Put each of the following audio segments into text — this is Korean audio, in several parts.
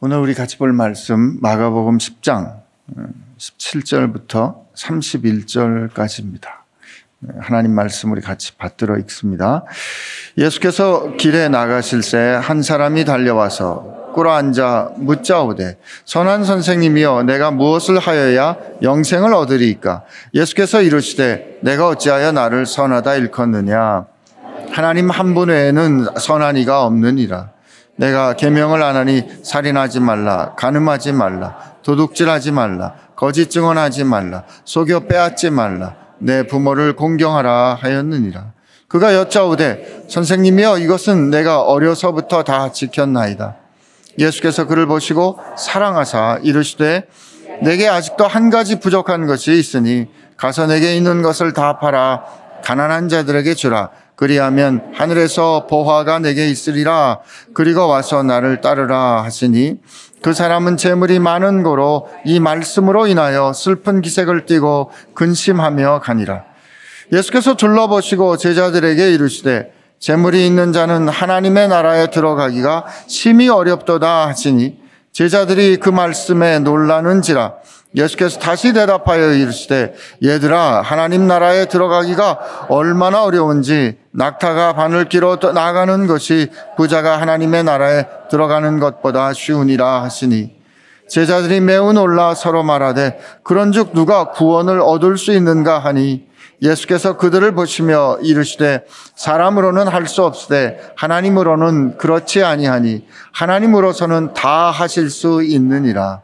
오늘 우리 같이 볼 말씀 마가복음 10장 17절부터 31절까지입니다. 하나님 말씀 우리 같이 받들어 읽습니다. 예수께서 길에 나가실 새한 사람이 달려와서 꿇어 앉아 묻자오되 선한 선생님이여 내가 무엇을 하여야 영생을 얻으리이까 예수께서 이르시되 내가 어찌하여 나를 선하다 일컫느냐 하나님 한 분 외에는 선한 이가 없느니라 내가 계명을 안 하니 살인하지 말라 간음하지 말라 도둑질하지 말라 거짓 증언하지 말라 속여 빼앗지 말라 내 부모를 공경하라 하였느니라. 그가 여짜오되 선생님이여 이것은 내가 어려서부터 다 지켰나이다. 예수께서 그를 보시고 사랑하사 이르시되 내게 아직도 한 가지 부족한 것이 있으니 가서 내게 있는 것을 다 팔아 가난한 자들에게 주라 그리하면 하늘에서 보화가 내게 있으리라. 그리고 와서 나를 따르라 하시니 그 사람은 재물이 많은 고로 이 말씀으로 인하여 슬픈 기색을 띠고 근심하며 가니라. 예수께서 둘러보시고 제자들에게 이르시되 재물이 있는 자는 하나님의 나라에 들어가기가 심히 어렵도다 하시니 제자들이 그 말씀에 놀라는지라 예수께서 다시 대답하여 이르시되 얘들아 하나님 나라에 들어가기가 얼마나 어려운지 낙타가 바늘기로 나가는 것이 부자가 하나님의 나라에 들어가는 것보다 쉬우니라 하시니. 제자들이 매우 놀라 서로 말하되 그런즉 누가 구원을 얻을 수 있는가 하니 예수께서 그들을 보시며 이르시되 사람으로는 할 수 없으되 하나님으로는 그렇지 아니하니 하나님으로서는 다 하실 수 있느니라.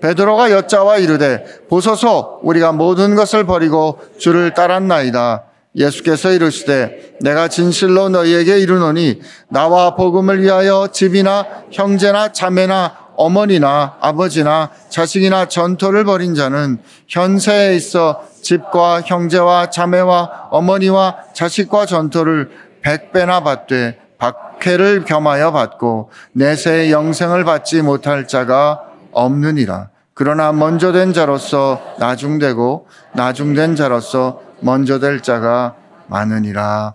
베드로가 여자와 이르되 보소서 우리가 모든 것을 버리고 주를 따랐나이다. 예수께서 이르시되 내가 진실로 너희에게 이르노니 나와 복음을 위하여 집이나 형제나 자매나 어머니나 아버지나 자식이나 전토를 벌인 자는 현세에 있어 집과 형제와 자매와 어머니와 자식과 전토를 백배나 받되 박해를 겸하여 받고 내세의 영생을 받지 못할 자가 없느니라. 그러나 먼저 된 자로서 나중되고 나중된 자로서 먼저 될 자가 많으니라.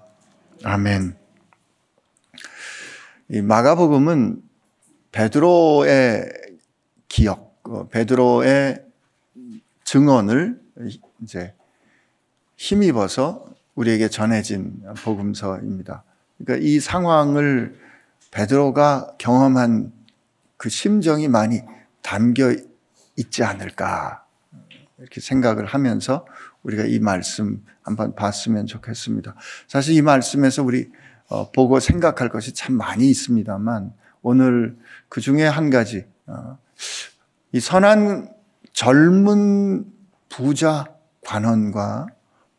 아멘. 이 마가복음은 베드로의 기억, 어, 베드로의 증언을 이제 힘입어서 우리에게 전해진 복음서입니다. 그러니까 이 상황을 베드로가 경험한 그 심정이 많이 담겨 있지 않을까 이렇게 생각을 하면서 우리가 이 말씀 한번 봤으면 좋겠습니다. 사실 이 말씀에서 우리 어, 보고 생각할 것이 참 많이 있습니다만 오늘 그 중에 한 가지 어, 이 선한 젊은 부자 관원과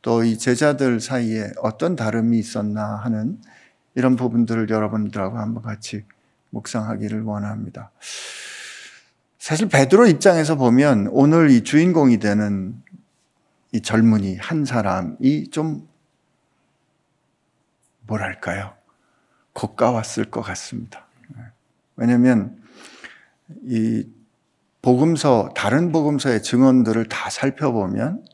또 이 제자들 사이에 어떤 다름이 있었나 하는 이런 부분들을 여러분들하고 한번 같이 묵상하기를 원합니다. 사실 베드로 입장에서 보면 오늘 이 주인공이 되는 이 젊은이 한 사람이 좀 뭐랄까요? 고가왔을 것 같습니다. 왜냐하면 이 복음서 다른 복음서의 증언들을 다 살펴보면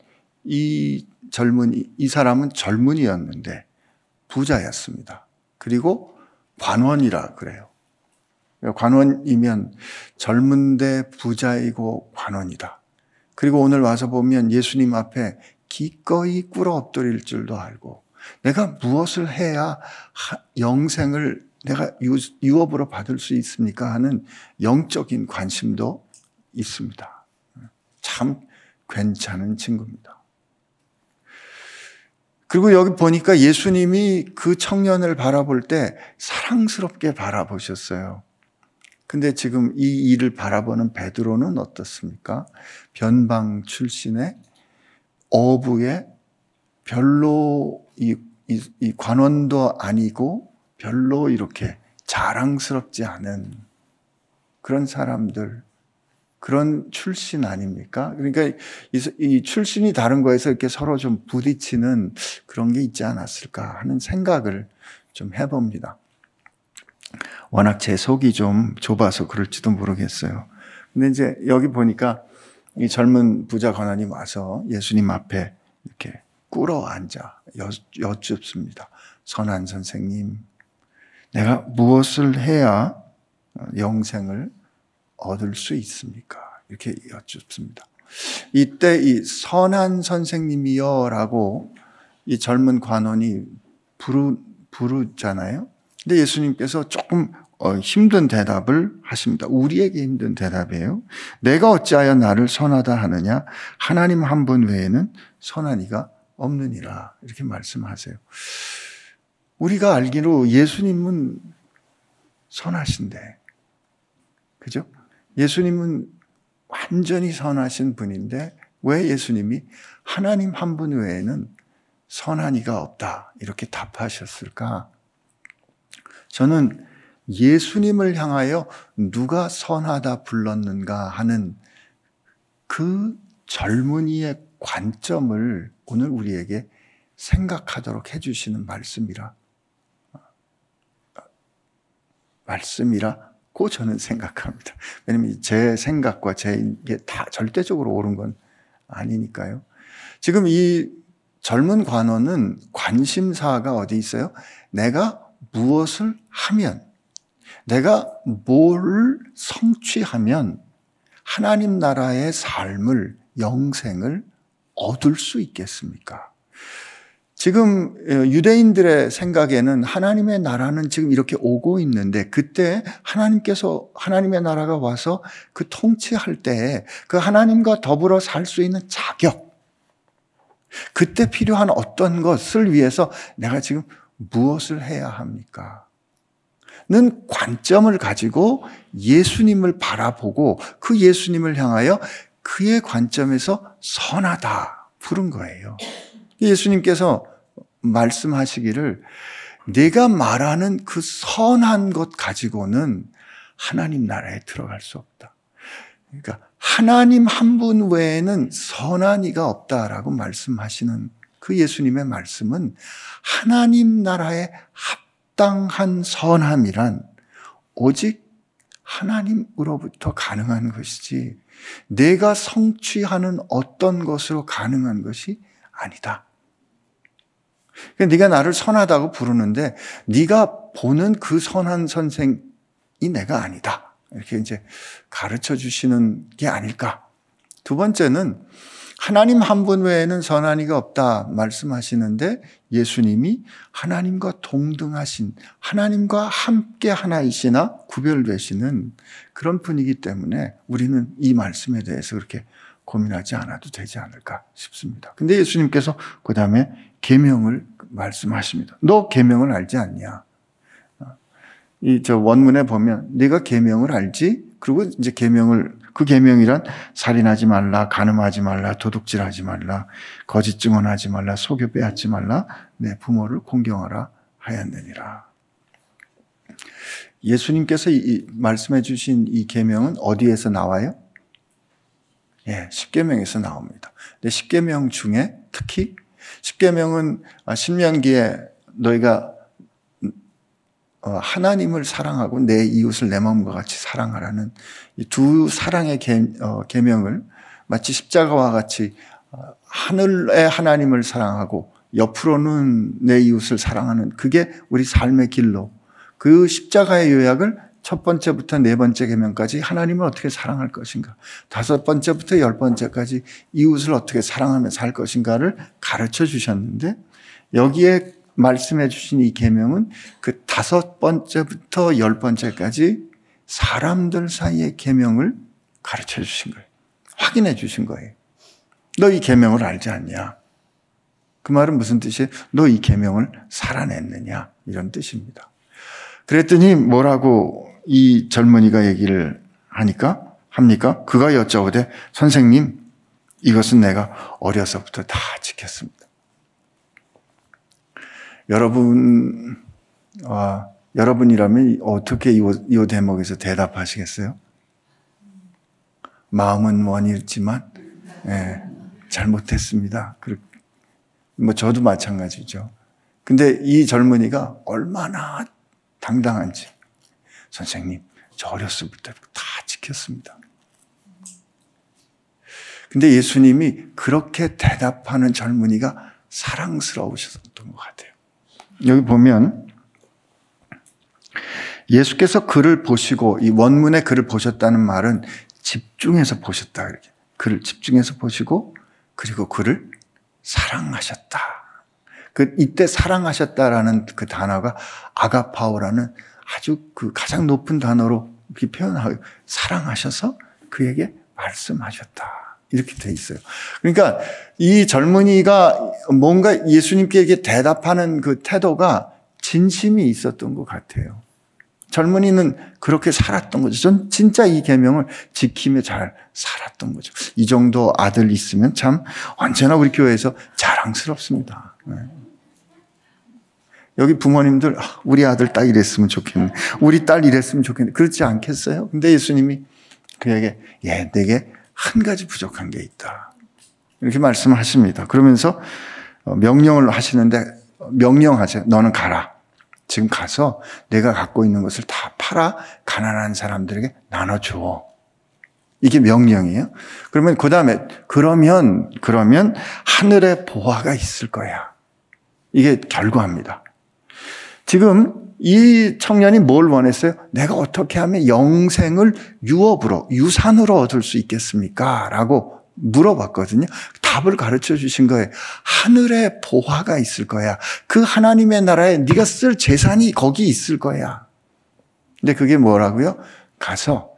이 젊은이 이 사람은 젊은이였는데 부자였습니다. 그리고 관원이라 그래요. 관원이면 젊은데 부자이고 관원이다. 그리고 오늘 와서 보면 예수님 앞에 기꺼이 꿇어 엎드릴 줄도 알고 내가 무엇을 해야 영생을 내가 유업으로 받을 수 있습니까? 하는 영적인 관심도 있습니다. 참 괜찮은 친구입니다. 그리고 여기 보니까 예수님이 그 청년을 바라볼 때 사랑스럽게 바라보셨어요. 근데 지금 이 일을 바라보는 베드로는 어떻습니까? 변방 출신의 어부의 별로 이, 이, 이 관원도 아니고 별로 이렇게 자랑스럽지 않은 그런 사람들, 그런 출신 아닙니까? 그러니까 이, 이, 출신이 다른 거에서 이렇게 서로 좀 부딪히는 그런 게 있지 않았을까 하는 생각을 좀 해봅니다. 워낙 제 속이 좀 좁아서 그럴지도 모르겠어요. 근데 이제 여기 보니까 이 젊은 부자 권한이 와서 예수님 앞에 이렇게 꿇어 앉아 여, 쭙습니다 선한 선생님, 내가 무엇을 해야 영생을 얻을 수 있습니까? 이렇게 여쭙습니다. 이때 이 선한 선생님이여라고 이 젊은 관원이 부르, 부르잖아요. 근데 예수님께서 조금 어, 힘든 대답을 하십니다. 우리에게 힘든 대답이에요. 내가 어찌하여 나를 선하다 하느냐? 하나님 한 분 외에는 선한 이가 없느니라. 이렇게 말씀하세요. 우리가 알기로 예수님은 선하신데, 그죠? 예수님은 완전히 선하신 분인데, 왜 예수님이 하나님 한 분 외에는 선한 이가 없다. 이렇게 답하셨을까? 저는 예수님을 향하여 누가 선하다 불렀는가 하는 그 젊은이의 관점을 오늘 우리에게 생각하도록 해주시는 말씀이라, 말씀이라고 저는 생각합니다. 왜냐면 제 생각과 제게다 절대적으로 옳은 건 아니니까요. 지금 이 젊은 관원은 관심사가 어디 있어요? 내가 무엇을 하면, 내가 뭘 성취하면 하나님 나라의 삶을, 영생을 얻을 수 있겠습니까? 지금 유대인들의 생각에는 하나님의 나라는 지금 이렇게 오고 있는데 그때 하나님께서 하나님의 나라가 와서 그 통치할 때에 그 하나님과 더불어 살 수 있는 자격 그때 필요한 어떤 것을 위해서 내가 지금 무엇을 해야 합니까? 는 관점을 가지고 예수님을 바라보고 그 예수님을 향하여 그의 관점에서 선하다 부른 거예요. 예수님께서 말씀하시기를 내가 말하는 그 선한 것 가지고는 하나님 나라에 들어갈 수 없다. 그러니까 하나님 한 분 외에는 선한 이가 없다라고 말씀하시는 그 예수님의 말씀은 하나님 나라에 합당한 선함이란 오직 하나님으로부터 가능한 것이지 내가 성취하는 어떤 것으로 가능한 것이 아니다. 그러니까 네가 나를 선하다고 부르는데 네가 보는 그 선한 선생이 내가 아니다. 이렇게 이제 가르쳐 주시는 게 아닐까. 두 번째는 하나님 한 분 외에는 선한 이가 없다 말씀하시는데 예수님이 하나님과 동등하신 하나님과 함께 하나이시나 구별되시는 그런 분이기 때문에 우리는 이 말씀에 대해서 그렇게 고민하지 않아도 되지 않을까 싶습니다. 근데 예수님께서 그 다음에 계명을 말씀하십니다. 너 계명을 알지 않냐? 이 저 원문에 보면 네가 계명을 알지? 그리고 이제 계명을 그 계명이란 살인하지 말라, 간음하지 말라, 도둑질하지 말라, 거짓 증언하지 말라, 속여 빼앗지 말라, 내 부모를 공경하라 하였느니라. 예수님께서 이 말씀해 주신 이 계명은 어디에서 나와요? 예, 십계명에서 나옵니다. 근데 십계명 중에 특히 십계명은 신명기에 너희가 어, 하나님을 사랑하고 내 이웃을 내 마음과 같이 사랑하라는 두 사랑의 어, 계명을 마치 십자가와 같이 어, 하늘의 하나님을 사랑하고 옆으로는 내 이웃을 사랑하는 그게 우리 삶의 길로 그 십자가의 요약을 첫 번째부터 네 번째 계명까지 하나님을 어떻게 사랑할 것인가, 다섯 번째부터 열 번째까지 이웃을 어떻게 사랑하며 살 것인가를 가르쳐 주셨는데 여기에 말씀해 주신 이 계명은 그 다섯 번째부터 열 번째까지 사람들 사이의 계명을 가르쳐 주신 거예요. 확인해 주신 거예요. 너 이 계명을 알지 않냐? 그 말은 무슨 뜻이에요? 너 이 계명을 살아냈느냐? 이런 뜻입니다. 그랬더니 뭐라고 이 젊은이가 얘기를 하니까 합니까? 그가 여쭤보되 선생님 이것은 내가 어려서부터 다 지켰습니다. 여러분, 아, 여러분이라면 어떻게 이, 이 대목에서 대답하시겠어요? 마음은 원이었지만, 예, 잘못했습니다. 뭐, 저도 마찬가지죠. 근데 이 젊은이가 얼마나 당당한지. 선생님, 저 어렸을 때부터 다 지켰습니다. 근데 예수님이 그렇게 대답하는 젊은이가 사랑스러우셨던 것 같아요. 여기 보면 예수께서 그를 보시고 이 원문의 그를 보셨다는 말은 집중해서 보셨다 이렇게 그를 집중해서 보시고 그리고 그를 사랑하셨다. 그 이때 사랑하셨다라는 그 단어가 아가파오라는 아주 그 가장 높은 단어로 표현하고 사랑하셔서 그에게 말씀하셨다. 이렇게 돼 있어요. 그러니까 이 젊은이가 뭔가 예수님께 대답하는 그 태도가 진심이 있었던 것 같아요. 젊은이는 그렇게 살았던 거죠. 전 진짜 이 계명을 지키며 잘 살았던 거죠. 이 정도 아들 있으면 참 언제나 우리 교회에서 자랑스럽습니다. 네. 여기 부모님들 아, 우리 아들 딱 이랬으면 좋겠네. 우리 딸 이랬으면 좋겠네. 그렇지 않겠어요? 근데 예수님이 그에게 예, 내게 한 가지 부족한 게 있다. 이렇게 말씀을 하십니다. 그러면서 어, 명령을 하시는데 명령하세요. 너는 가라. 지금 가서 내가 갖고 있는 것을 다 팔아 가난한 사람들에게 나눠줘. 이게 명령이에요. 그러면 그 다음에 그러면 그러면 하늘의 보화가 있을 거야. 이게 결과입니다. 지금 이 청년이 뭘 원했어요? 내가 어떻게 하면 영생을 유업으로 유산으로 얻을 수 있겠습니까? 라고 물어봤거든요. 답을 가르쳐 주신 거예요. 하늘에 보화가 있을 거야. 그 하나님의 나라에 네가 쓸 재산이 거기 있을 거야. 근데 그게 뭐라고요? 가서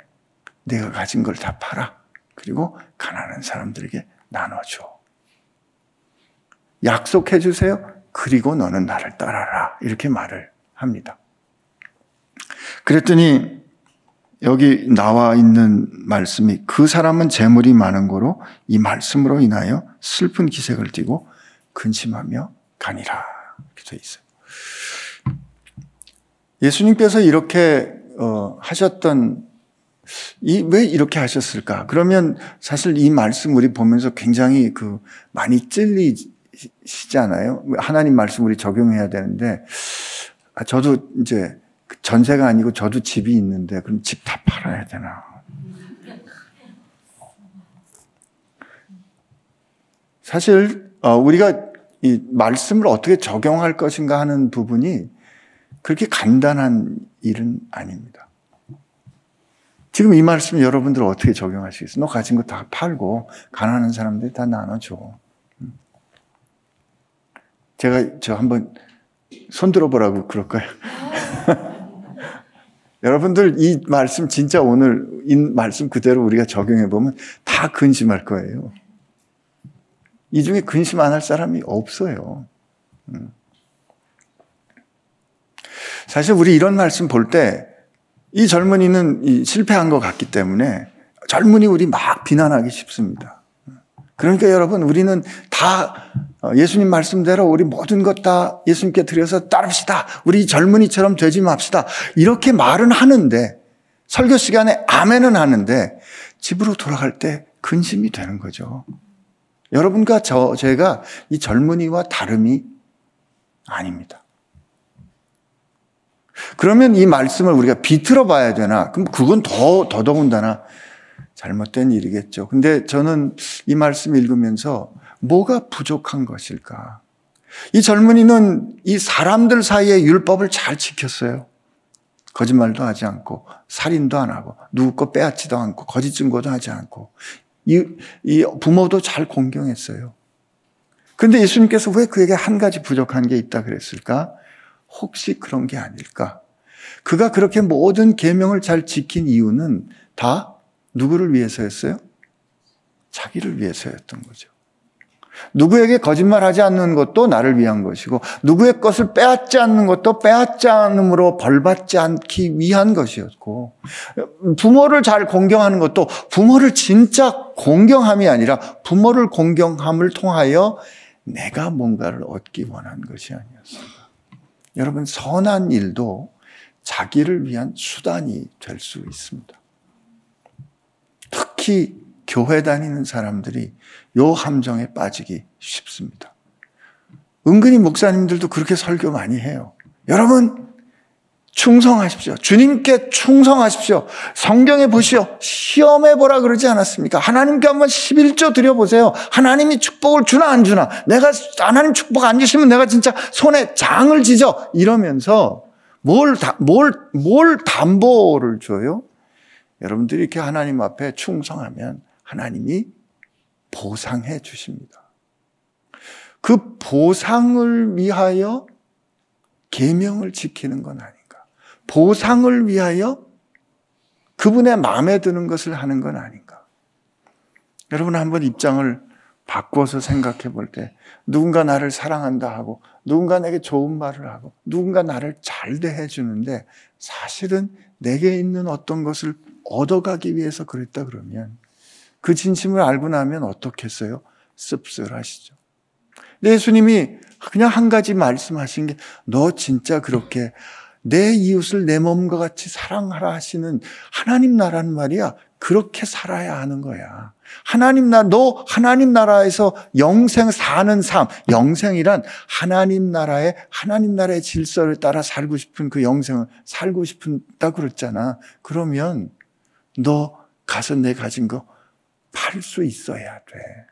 내가 가진 걸 다 팔아. 그리고 가난한 사람들에게 나눠줘. 약속해 주세요. 그리고 너는 나를 따라라. 이렇게 말을 합니다. 그랬더니 여기 나와 있는 말씀이 그 사람은 재물이 많은 거로 이 말씀으로 인하여 슬픈 기색을 띠고 근심하며 가니라. 이렇게 돼 있어요. 예수님께서 이렇게 어, 하셨던 이 왜 이렇게 하셨을까? 그러면 사실 이 말씀 우리 보면서 굉장히 그 많이 찔리 시잖아요. 하나님 말씀 우리 적용해야 되는데 아, 저도 이제 전세가 아니고 저도 집이 있는데 그럼 집 다 팔아야 되나? 사실 어, 우리가 이 말씀을 어떻게 적용할 것인가 하는 부분이 그렇게 간단한 일은 아닙니다. 지금 이 말씀 여러분들 어떻게 적용하시겠어요? 너 가진 거 다 팔고 가난한 사람들 다 나눠줘. 음. 제가 저 한번 손 들어 보라고 그럴까요? 여러분들 이 말씀 진짜 오늘 이 말씀 그대로 우리가 적용해 보면 다 근심할 거예요. 이 중에 근심 안 할 사람이 없어요. 음. 사실 우리 이런 말씀 볼 때 이 젊은이는 실패한 것 같기 때문에 젊은이 우리 막 비난하기 쉽습니다. 그러니까 여러분 우리는 다 어, 예수님 말씀대로 우리 모든 것 다 예수님께 드려서 따릅시다. 우리 젊은이처럼 되지 맙시다. 이렇게 말은 하는데 설교 시간에 아멘은 하는데 집으로 돌아갈 때 근심이 되는 거죠. 여러분과 저 제가 이 젊은이와 다름이 아닙니다. 그러면 이 말씀을 우리가 비틀어 봐야 되나? 그럼 그건 더 더더군다나 잘못된 일이겠죠. 근데 저는 이 말씀 읽으면서 뭐가 부족한 것일까? 이 젊은이는 이 사람들 사이에 율법을 잘 지켰어요. 거짓말도 하지 않고, 살인도 안 하고, 누구 거 빼앗지도 않고, 거짓 증거도 하지 않고, 이, 이 부모도 잘 공경했어요. 근데 예수님께서 왜 그에게 한 가지 부족한 게 있다 그랬을까? 혹시 그런 게 아닐까? 그가 그렇게 모든 계명을 잘 지킨 이유는 다 누구를 위해서였어요? 자기를 위해서였던 거죠. 누구에게 거짓말하지 않는 것도 나를 위한 것이고 누구의 것을 빼앗지 않는 것도 빼앗지 않음으로 벌받지 않기 위한 것이었고 부모를 잘 공경하는 것도 부모를 진짜 공경함이 아니라 부모를 공경함을 통하여 내가 뭔가를 얻기 원한 것이 아니었습니다. 여러분 선한 일도 자기를 위한 수단이 될 수 있습니다. 특히 교회 다니는 사람들이 요 함정에 빠지기 쉽습니다. 은근히 목사님들도 그렇게 설교 많이 해요. 여러분, 충성하십시오. 주님께 충성하십시오. 성경에 보시오. 시험해 보라 그러지 않았습니까? 하나님께 한번 11조 드려보세요. 하나님이 축복을 주나 안 주나. 내가 하나님 축복 안 주시면 내가 진짜 손에 장을 지져. 이러면서 뭘, 뭘, 뭘 담보를 줘요? 여러분들이 이렇게 하나님 앞에 충성하면 하나님이 보상해 주십니다. 그 보상을 위하여 계명을 지키는 건 아닌가? 보상을 위하여 그분의 마음에 드는 것을 하는 건 아닌가? 여러분 한번 입장을 바꿔서 생각해 볼 때 누군가 나를 사랑한다 하고 누군가 내게 좋은 말을 하고 누군가 나를 잘 대해 주는데 사실은 내게 있는 어떤 것을 얻어가기 위해서 그랬다 그러면 그 진심을 알고 나면 어떻겠어요? 씁쓸하시죠. 예수님이 그냥 한 가지 말씀하신 게 너 진짜 그렇게 내 이웃을 내 몸과 같이 사랑하라 하시는 하나님 나라는 말이야. 그렇게 살아야 하는 거야. 하나님 나라, 너 하나님 나라에서 영생 사는 삶, 영생이란 하나님 나라의, 하나님 나라의 질서를 따라 살고 싶은 그 영생을 살고 싶다 그랬잖아. 그러면 너 가서 내 가진 거 팔 수 있어야 돼.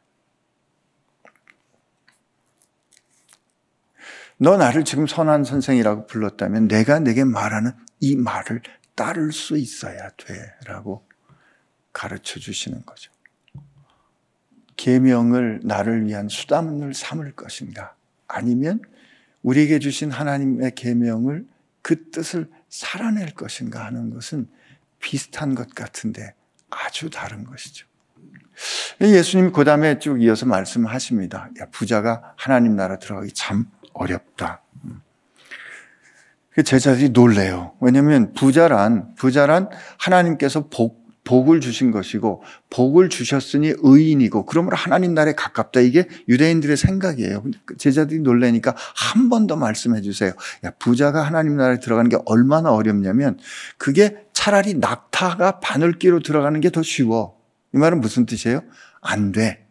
너 나를 지금 선한 선생이라고 불렀다면 내가 내게 말하는 이 말을 따를 수 있어야 돼. 라고 가르쳐 주시는 거죠. 계명을 나를 위한 수단을 삼을 것인가? 아니면 우리에게 주신 하나님의 계명을 그 뜻을 살아낼 것인가 하는 것은 비슷한 것 같은데 아주 다른 것이죠. 예수님이 그 다음에 쭉 이어서 말씀하십니다. 야, 부자가 하나님 나라 들어가기 참 어렵다. 그 제자들이 놀래요. 왜냐하면 부자란 부자란 하나님께서 복 복을 주신 것이고 복을 주셨으니 의인이고 그러므로 하나님 나라에 가깝다 이게 유대인들의 생각이에요. 제자들이 놀래니까 한 번 더 말씀해 주세요. 야 부자가 하나님 나라에 들어가는 게 얼마나 어렵냐면 그게 차라리 낙타가 바늘기로 들어가는 게 더 쉬워. 이 말은 무슨 뜻이에요? 안 돼.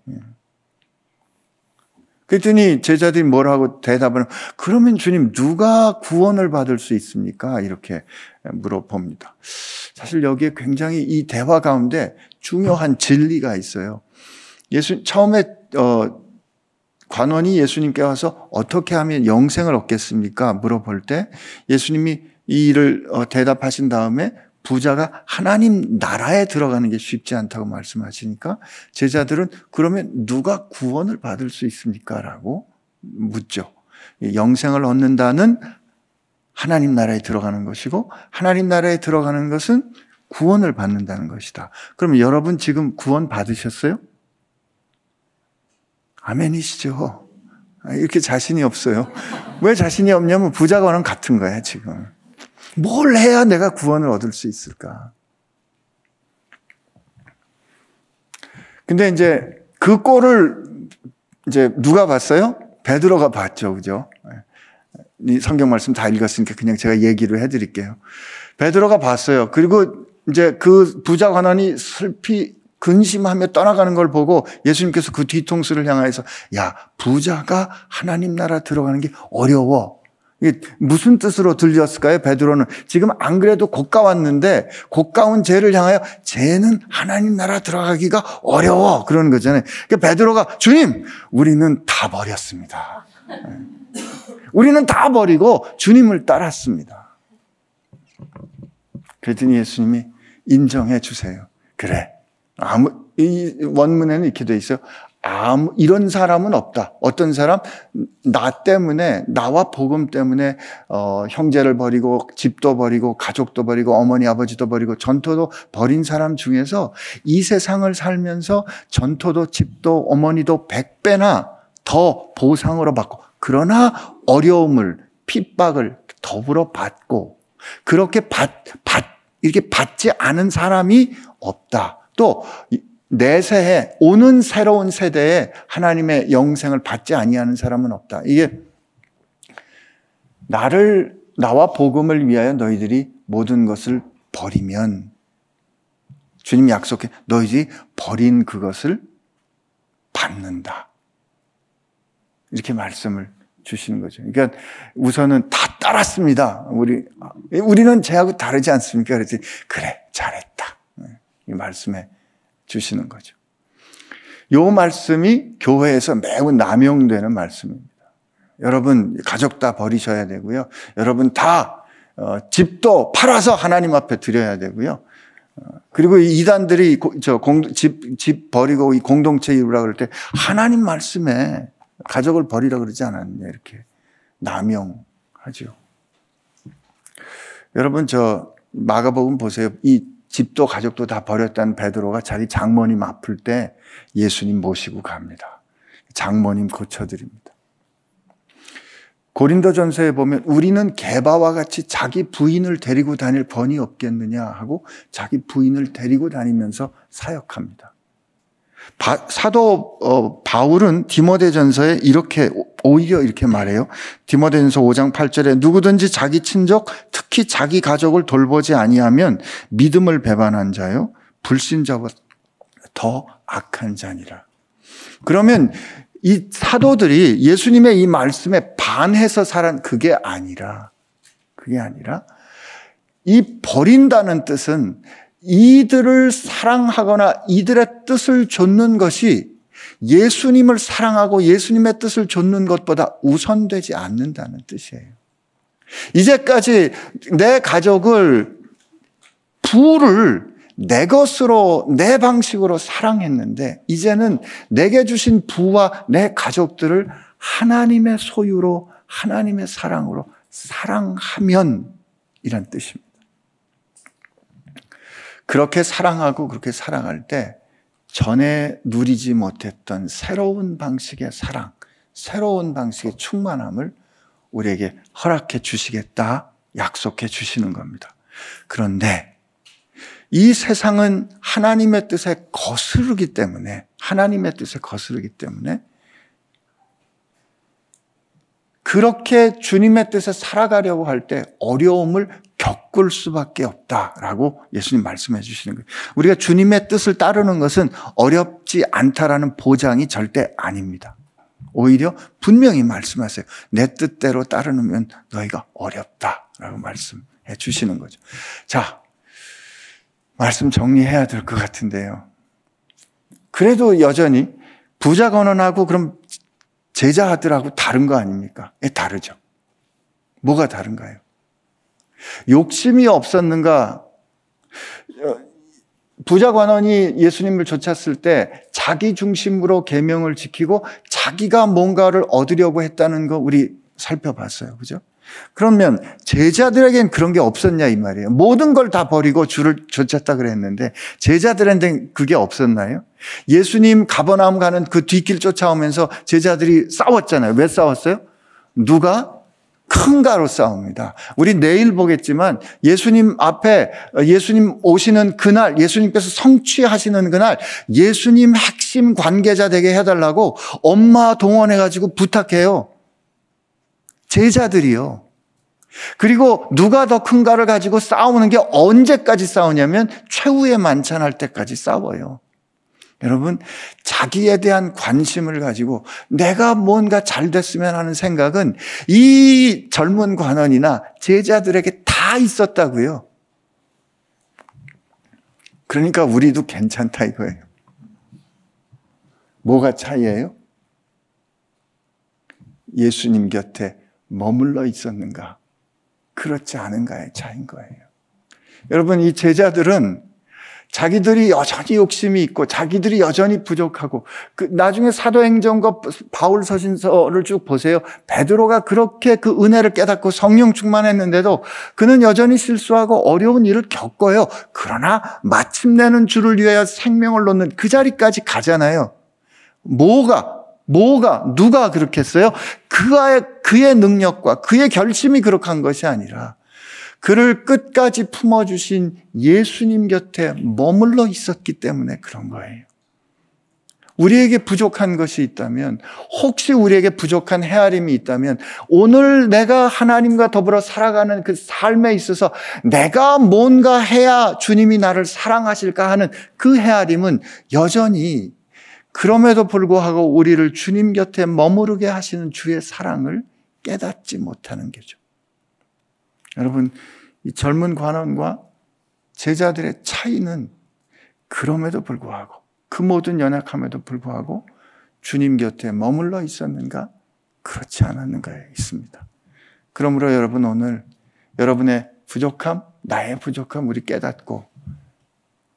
그랬더니 제자들이 뭐라고 대답을 그러면 주님 누가 구원을 받을 수 있습니까? 이렇게 물어봅니다. 사실 여기에 굉장히 이 대화 가운데 중요한 진리가 있어요. 예수 처음에 어 관원이 예수님께 와서 어떻게 하면 영생을 얻겠습니까? 물어볼 때 예수님이 이 일을 어, 대답하신 다음에 부자가 하나님 나라에 들어가는 게 쉽지 않다고 말씀하시니까 제자들은 그러면 누가 구원을 받을 수 있습니까? 라고 묻죠. 영생을 얻는다는 하나님 나라에 들어가는 것이고 하나님 나라에 들어가는 것은 구원을 받는다는 것이다. 그럼 여러분 지금 구원 받으셨어요? 아멘이시죠? 이렇게 자신이 없어요. 왜 자신이 없냐면 부자가는 같은 거야, 지금. 뭘 해야 내가 구원을 얻을 수 있을까? 근데 이제 그 꼴을 이제 누가 봤어요? 베드로가 봤죠. 그죠? 이 성경 말씀 다 읽었으니까 그냥 제가 얘기를 해 드릴게요. 베드로가 봤어요. 그리고 이제 그 부자 관원이 슬피 근심하며 떠나가는 걸 보고 예수님께서 그 뒤통수를 향하여서 야, 부자가 하나님 나라 들어가는 게 어려워. 무슨 뜻으로 들렸을까요? 베드로는 지금 안 그래도 고가왔는데 고가운 죄를 향하여 죄는 하나님 나라 들어가기가 어려워 그러는 거잖아요. 그러니까 베드로가 주님 우리는 다 버렸습니다. 우리는 다 버리고 주님을 따랐습니다. 그랬더니 예수님이 인정해 주세요. 그래. 아무 이 원문에는 이렇게 돼 있어요. 아무 이런 사람은 없다. 어떤 사람 나 때문에 나와 복음 때문에 어, 형제를 버리고 집도 버리고 가족도 버리고 어머니 아버지도 버리고 전토도 버린 사람 중에서 이 세상을 살면서 전토도 집도 어머니도 백배나 더 보상으로 받고 그러나 어려움을 핍박을 더불어 받고 그렇게 받, 받 이렇게 받지 않은 사람이 없다. 또 내세에 오는 새로운 세대에 하나님의 영생을 받지 아니하는 사람은 없다. 이게 나를 나와 복음을 위하여 너희들이 모든 것을 버리면 주님 약속해 너희들이 버린 그것을 받는다. 이렇게 말씀을 주시는 거죠. 그러니까 우선은 다 따랐습니다. 우리 우리는 제하고 다르지 않습니까? 그랬더니 그래 잘했다. 이 말씀에 주시는 거죠. 요 말씀이 교회에서 매우 남용되는 말씀입니다. 여러분 가족 다 버리셔야 되고요. 여러분 다 어, 집도 팔아서 하나님 앞에 드려야 되고요. 어, 그리고 이단들이 저 공, 집, 집 버리고 이 공동체 이루라 그럴 때 하나님 말씀에 가족을 버리라 그러지 않았냐 이렇게 남용하죠. 여러분 저 마가복음 보세요. 이 집도 가족도 다 버렸다는 베드로가 자기 장모님 아플 때 예수님 모시고 갑니다. 장모님 고쳐드립니다. 고린도전서에 보면 우리는 개바와 같이 자기 부인을 데리고 다닐 권이 없겠느냐 하고 자기 부인을 데리고 다니면서 사역합니다. 바, 사도 어, 바울은 디모데전서에 이렇게 오히려 이렇게 말해요. 디모데전서 5장 8절에 누구든지 자기 친족 특히 자기 가족을 돌보지 아니하면 믿음을 배반한 자요 불신자보다 더 악한 자니라. 그러면 이 사도들이 예수님의 이 말씀에 반해서 살은 그게 아니라 그게 아니라 이 버린다는 뜻은 이들을 사랑하거나 이들의 뜻을 좇는 것이 예수님을 사랑하고 예수님의 뜻을 좇는 것보다 우선되지 않는다는 뜻이에요. 이제까지 내 가족을 부를 내 것으로 내 방식으로 사랑했는데 이제는 내게 주신 부와 내 가족들을 하나님의 소유로 하나님의 사랑으로 사랑하면 이란 뜻입니다. 그렇게 사랑하고 그렇게 사랑할 때 전에 누리지 못했던 새로운 방식의 사랑, 새로운 방식의 충만함을 우리에게 허락해 주시겠다 약속해 주시는 겁니다. 그런데 이 세상은 하나님의 뜻에 거스르기 때문에, 하나님의 뜻에 거스르기 때문에 그렇게 주님의 뜻에 살아가려고 할 때 어려움을 겪을 수밖에 없다라고 예수님 말씀해 주시는 거예요. 우리가 주님의 뜻을 따르는 것은 어렵지 않다라는 보장이 절대 아닙니다. 오히려 분명히 말씀하세요. 내 뜻대로 따르면 너희가 어렵다라고 말씀해 주시는 거죠. 자, 말씀 정리해야 될 것 같은데요. 그래도 여전히 부자 건원하고 그럼 제자들하고 다른 거 아닙니까? 예, 다르죠. 뭐가 다른가요? 욕심이 없었는가? 부자 관원이 예수님을 쫓았을 때 자기 중심으로 계명을 지키고 자기가 뭔가를 얻으려고 했다는 거 우리 살펴봤어요. 그죠? 그러면 제자들에겐 그런 게 없었냐 이 말이에요. 모든 걸 다 버리고 주를 쫓았다 그랬는데 제자들한테는 그게 없었나요? 예수님 가버나움 가는 그 뒷길 쫓아오면서 제자들이 싸웠잖아요. 왜 싸웠어요? 누가 큰 가로 싸웁니다. 우리 내일 보겠지만 예수님 앞에 예수님 오시는 그날 예수님께서 성취하시는 그날 예수님 핵심 관계자 되게 해달라고 엄마 동원해 가지고 부탁해요. 제자들이요. 그리고 누가 더 큰가를 가지고 싸우는 게 언제까지 싸우냐면 최후의 만찬할 때까지 싸워요. 여러분, 자기에 대한 관심을 가지고 내가 뭔가 잘 됐으면 하는 생각은 이 젊은 관원이나 제자들에게 다 있었다고요. 그러니까 우리도 괜찮다 이거예요. 뭐가 차이예요? 예수님 곁에 머물러 있었는가? 그렇지 않은가의 차인 거예요. 여러분, 이 제자들은 자기들이 여전히 욕심이 있고 자기들이 여전히 부족하고 그 나중에 사도행전과 바울 서신서를 쭉 보세요. 베드로가 그렇게 그 은혜를 깨닫고 성령 충만했는데도 그는 여전히 실수하고 어려운 일을 겪어요. 그러나 마침내는 주를 위하여 생명을 놓는 그 자리까지 가잖아요. 뭐가 뭐가 누가 그렇게 했어요? 그의 그의 능력과 그의 결심이 그렇게 한 것이 아니라 그를 끝까지 품어주신 예수님 곁에 머물러 있었기 때문에 그런 거예요. 우리에게 부족한 것이 있다면, 혹시 우리에게 부족한 헤아림이 있다면, 오늘 내가 하나님과 더불어 살아가는 그 삶에 있어서 내가 뭔가 해야 주님이 나를 사랑하실까 하는 그 헤아림은 여전히 그럼에도 불구하고 우리를 주님 곁에 머무르게 하시는 주의 사랑을 깨닫지 못하는 게죠. 여러분, 이 젊은 관원과 제자들의 차이는 그럼에도 불구하고 그 모든 연약함에도 불구하고 주님 곁에 머물러 있었는가? 그렇지 않았는가에 있습니다. 그러므로 여러분 오늘 여러분의 부족함, 나의 부족함 우리 깨닫고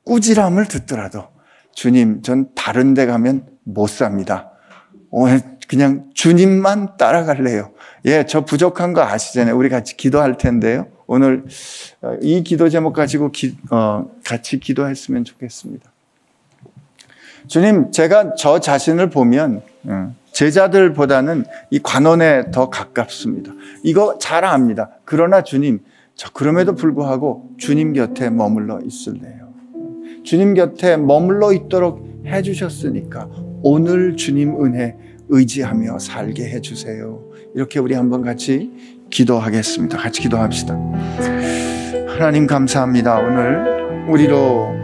꾸지람을 듣더라도 주님, 전 다른 데 가면 못 삽니다. 오늘 그냥 주님만 따라갈래요. 예, 저 부족한 거 아시잖아요. 우리 같이 기도할 텐데요. 오늘 어, 이 기도 제목 가지고 기, 어, 같이 기도했으면 좋겠습니다. 주님, 제가 저 자신을 보면 어, 제자들보다는 이 관원에 더 가깝습니다. 이거 잘 압니다. 그러나 주님, 저 그럼에도 불구하고 주님 곁에 머물러 있을래요. 주님 곁에 머물러 있도록 해주셨으니까 오늘 주님 은혜 의지하며 살게 해주세요. 이렇게 우리 한번 같이 기도하겠습니다. 같이 기도합시다. 하나님 감사합니다. 오늘 우리로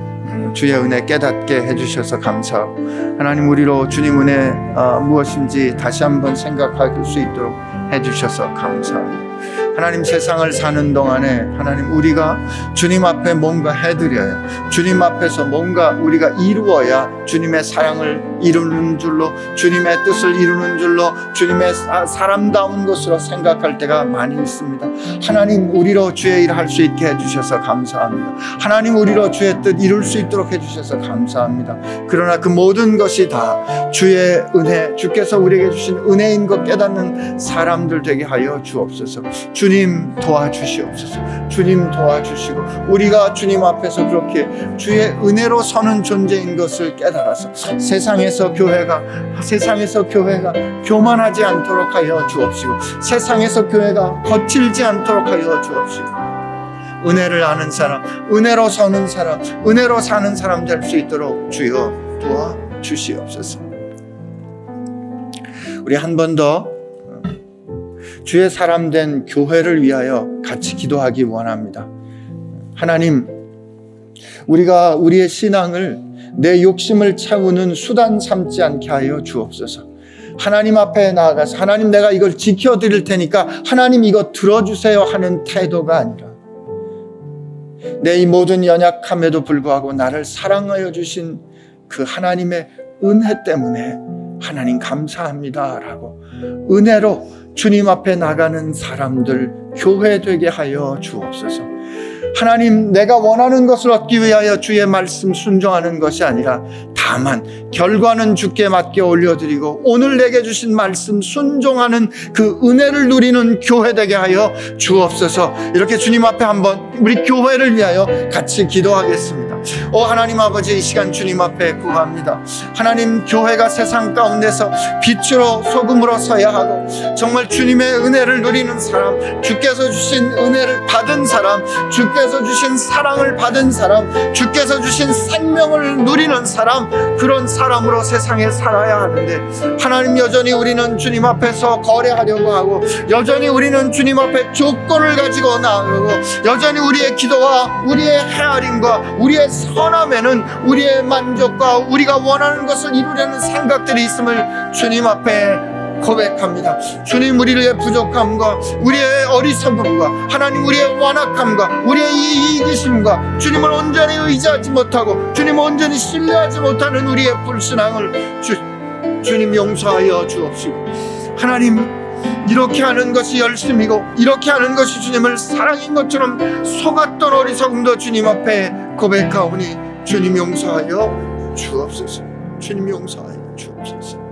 주의 은혜 깨닫게 해주셔서 감사하고 하나님 우리로 주님 은혜 어, 무엇인지 다시 한번 생각할 수 있도록 해주셔서 감사합니다. 하나님 세상을 사는 동안에 하나님 우리가 주님 앞에 뭔가 해드려야 주님 앞에서 뭔가 우리가 이루어야 주님의 사랑을 이루는 줄로 주님의 뜻을 이루는 줄로 주님의 사람다운 것으로 생각할 때가 많이 있습니다. 하나님 우리로 주의 일을 할 수 있게 해주셔서 감사합니다. 하나님 우리로 주의 뜻 이룰 수 있도록 해주셔서 감사합니다. 그러나 그 모든 것이 다 주의 은혜 주께서 우리에게 주신 은혜인 것 깨닫는 사람들 되게 하여 주옵소서. 주 주님 도와주시옵소서. 주님 도와주시고 우리가 주님 앞에서 그렇게 주의 은혜로 서는 존재인 것을 깨달아서 세상에서 교회가 세상에서 교회가 교만하지 않도록 하여 주옵시고 세상에서 교회가 거칠지 않도록 하여 주옵시고 은혜를 아는 사람, 은혜로 서는 사람, 은혜로 사는 사람 될 수 있도록 주여 도와 주시옵소서. 우리 한 번 더 주의 사람 된 교회를 위하여 같이 기도하기 원합니다. 하나님, 우리가 우리의 신앙을 내 욕심을 채우는 수단 삼지 않게 하여 주옵소서. 하나님 앞에 나아가서 하나님 내가 이걸 지켜드릴 테니까 하나님 이거 들어주세요 하는 태도가 아니라 내 이 모든 연약함에도 불구하고 나를 사랑하여 주신 그 하나님의 은혜 때문에 하나님 감사합니다 라고 은혜로 주님 앞에 나가는 사람들 교회 되게 하여 주옵소서. 하나님, 내가 원하는 것을 얻기 위하여 주의 말씀 순종하는 것이 아니라 다만 결과는 주께 맡겨 올려드리고 오늘 내게 주신 말씀 순종하는 그 은혜를 누리는 교회 되게 하여 주옵소서. 이렇게 주님 앞에 한번 우리 교회를 위하여 같이 기도하겠습니다. 오 하나님 아버지 이 시간 주님 앞에 구합니다. 하나님 교회가 세상 가운데서 빛으로 소금으로 서야 하고 정말 주님의 은혜를 누리는 사람, 주께서 주신 은혜를 받은 사람, 주께서 주신 사랑을 받은 사람, 주께서 주신 생명을 누리는 사람, 그런 사람으로 세상에 살아야 하는데 하나님 여전히 우리는 주님 앞에서 거래하려고 하고 여전히 우리는 주님 앞에 조건을 가지고 나아가고 여전히 우리의 기도와 우리의 헤아림과 우리의 선함에는 우리의 만족과 우리가 원하는 것을 이루려는 생각들이 있음을 주님 앞에 고백합니다. 주님 우리의 부족함과 우리의 어리석음과 하나님 우리의 완악함과 우리의 이기심과 주님을 온전히 의지하지 못하고 주님을 온전히 신뢰하지 못하는 우리의 불신앙을 주, 주님 용서하여 주옵시고 하나님 이렇게 하는 것이 열심이고 이렇게 하는 것이 주님을 사랑인 것처럼 속았던 어리석음도 주님 앞에 고백하오니 주님 용서하여 주옵소서 주님 용서하여 주옵소서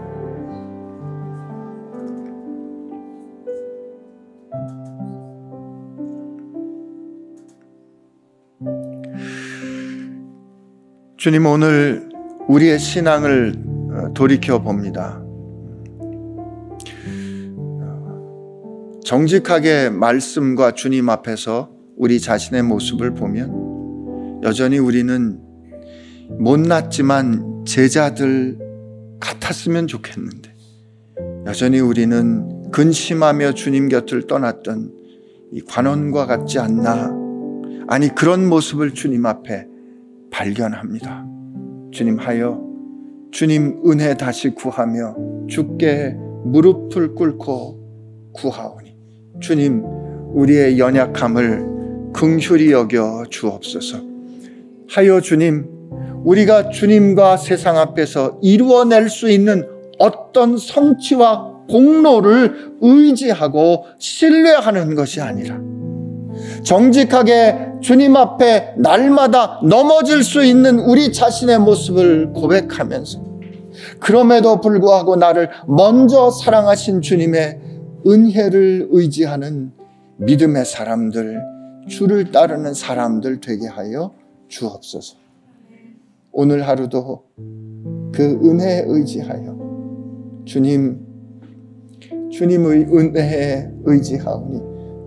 주님 오늘 우리의 신앙을 어, 돌이켜 봅니다. 정직하게 말씀과 주님 앞에서 우리 자신의 모습을 보면 여전히 우리는 못났지만 제자들 같았으면 좋겠는데 여전히 우리는 근심하며 주님 곁을 떠났던 이 관원과 같지 않나 아니 그런 모습을 주님 앞에 발견합니다. 주님 하여 주님 은혜 다시 구하며 주께 무릎을 꿇고 구하오니 주님, 우리의 연약함을 긍휼히 여겨 주옵소서. 하여 주님, 우리가 주님과 세상 앞에서 이루어낼 수 있는 어떤 성취와 공로를 의지하고 신뢰하는 것이 아니라 정직하게 주님 앞에 날마다 넘어질 수 있는 우리 자신의 모습을 고백하면서 그럼에도 불구하고 나를 먼저 사랑하신 주님의 은혜를 의지하는 믿음의 사람들, 주를 따르는 사람들 되게 하여 주옵소서. 오늘 하루도 그 은혜에 의지하여 주님, 주님의 은혜에 의지하오니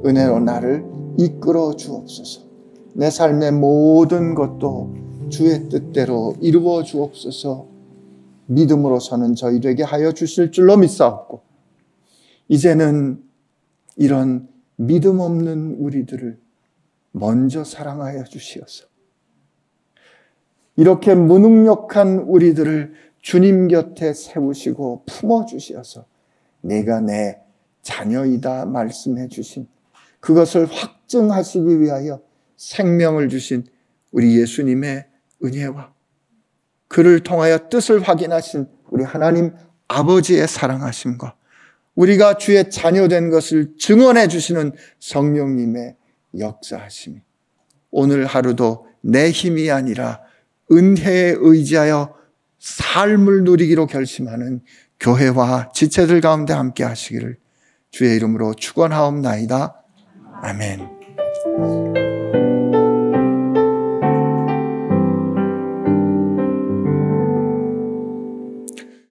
은혜로 나를 이끌어 주옵소서. 내 삶의 모든 것도 주의 뜻대로 이루어 주옵소서. 믿음으로 서는 저희에게 하여 주실 줄로 믿사옵고 이제는 이런 믿음 없는 우리들을 먼저 사랑하여 주시어서 이렇게 무능력한 우리들을 주님 곁에 세우시고 품어 주시어서 내가 내 자녀이다 말씀해 주신 그것을 확증하시기 위하여 생명을 주신 우리 예수님의 은혜와 그를 통하여 뜻을 확인하신 우리 하나님 아버지의 사랑하심과 우리가 주의 자녀된 것을 증언해 주시는 성령님의 역사하심이 오늘 하루도 내 힘이 아니라 은혜에 의지하여 삶을 누리기로 결심하는 교회와 지체들 가운데 함께 하시기를 주의 이름으로 축원하옵나이다. 아멘.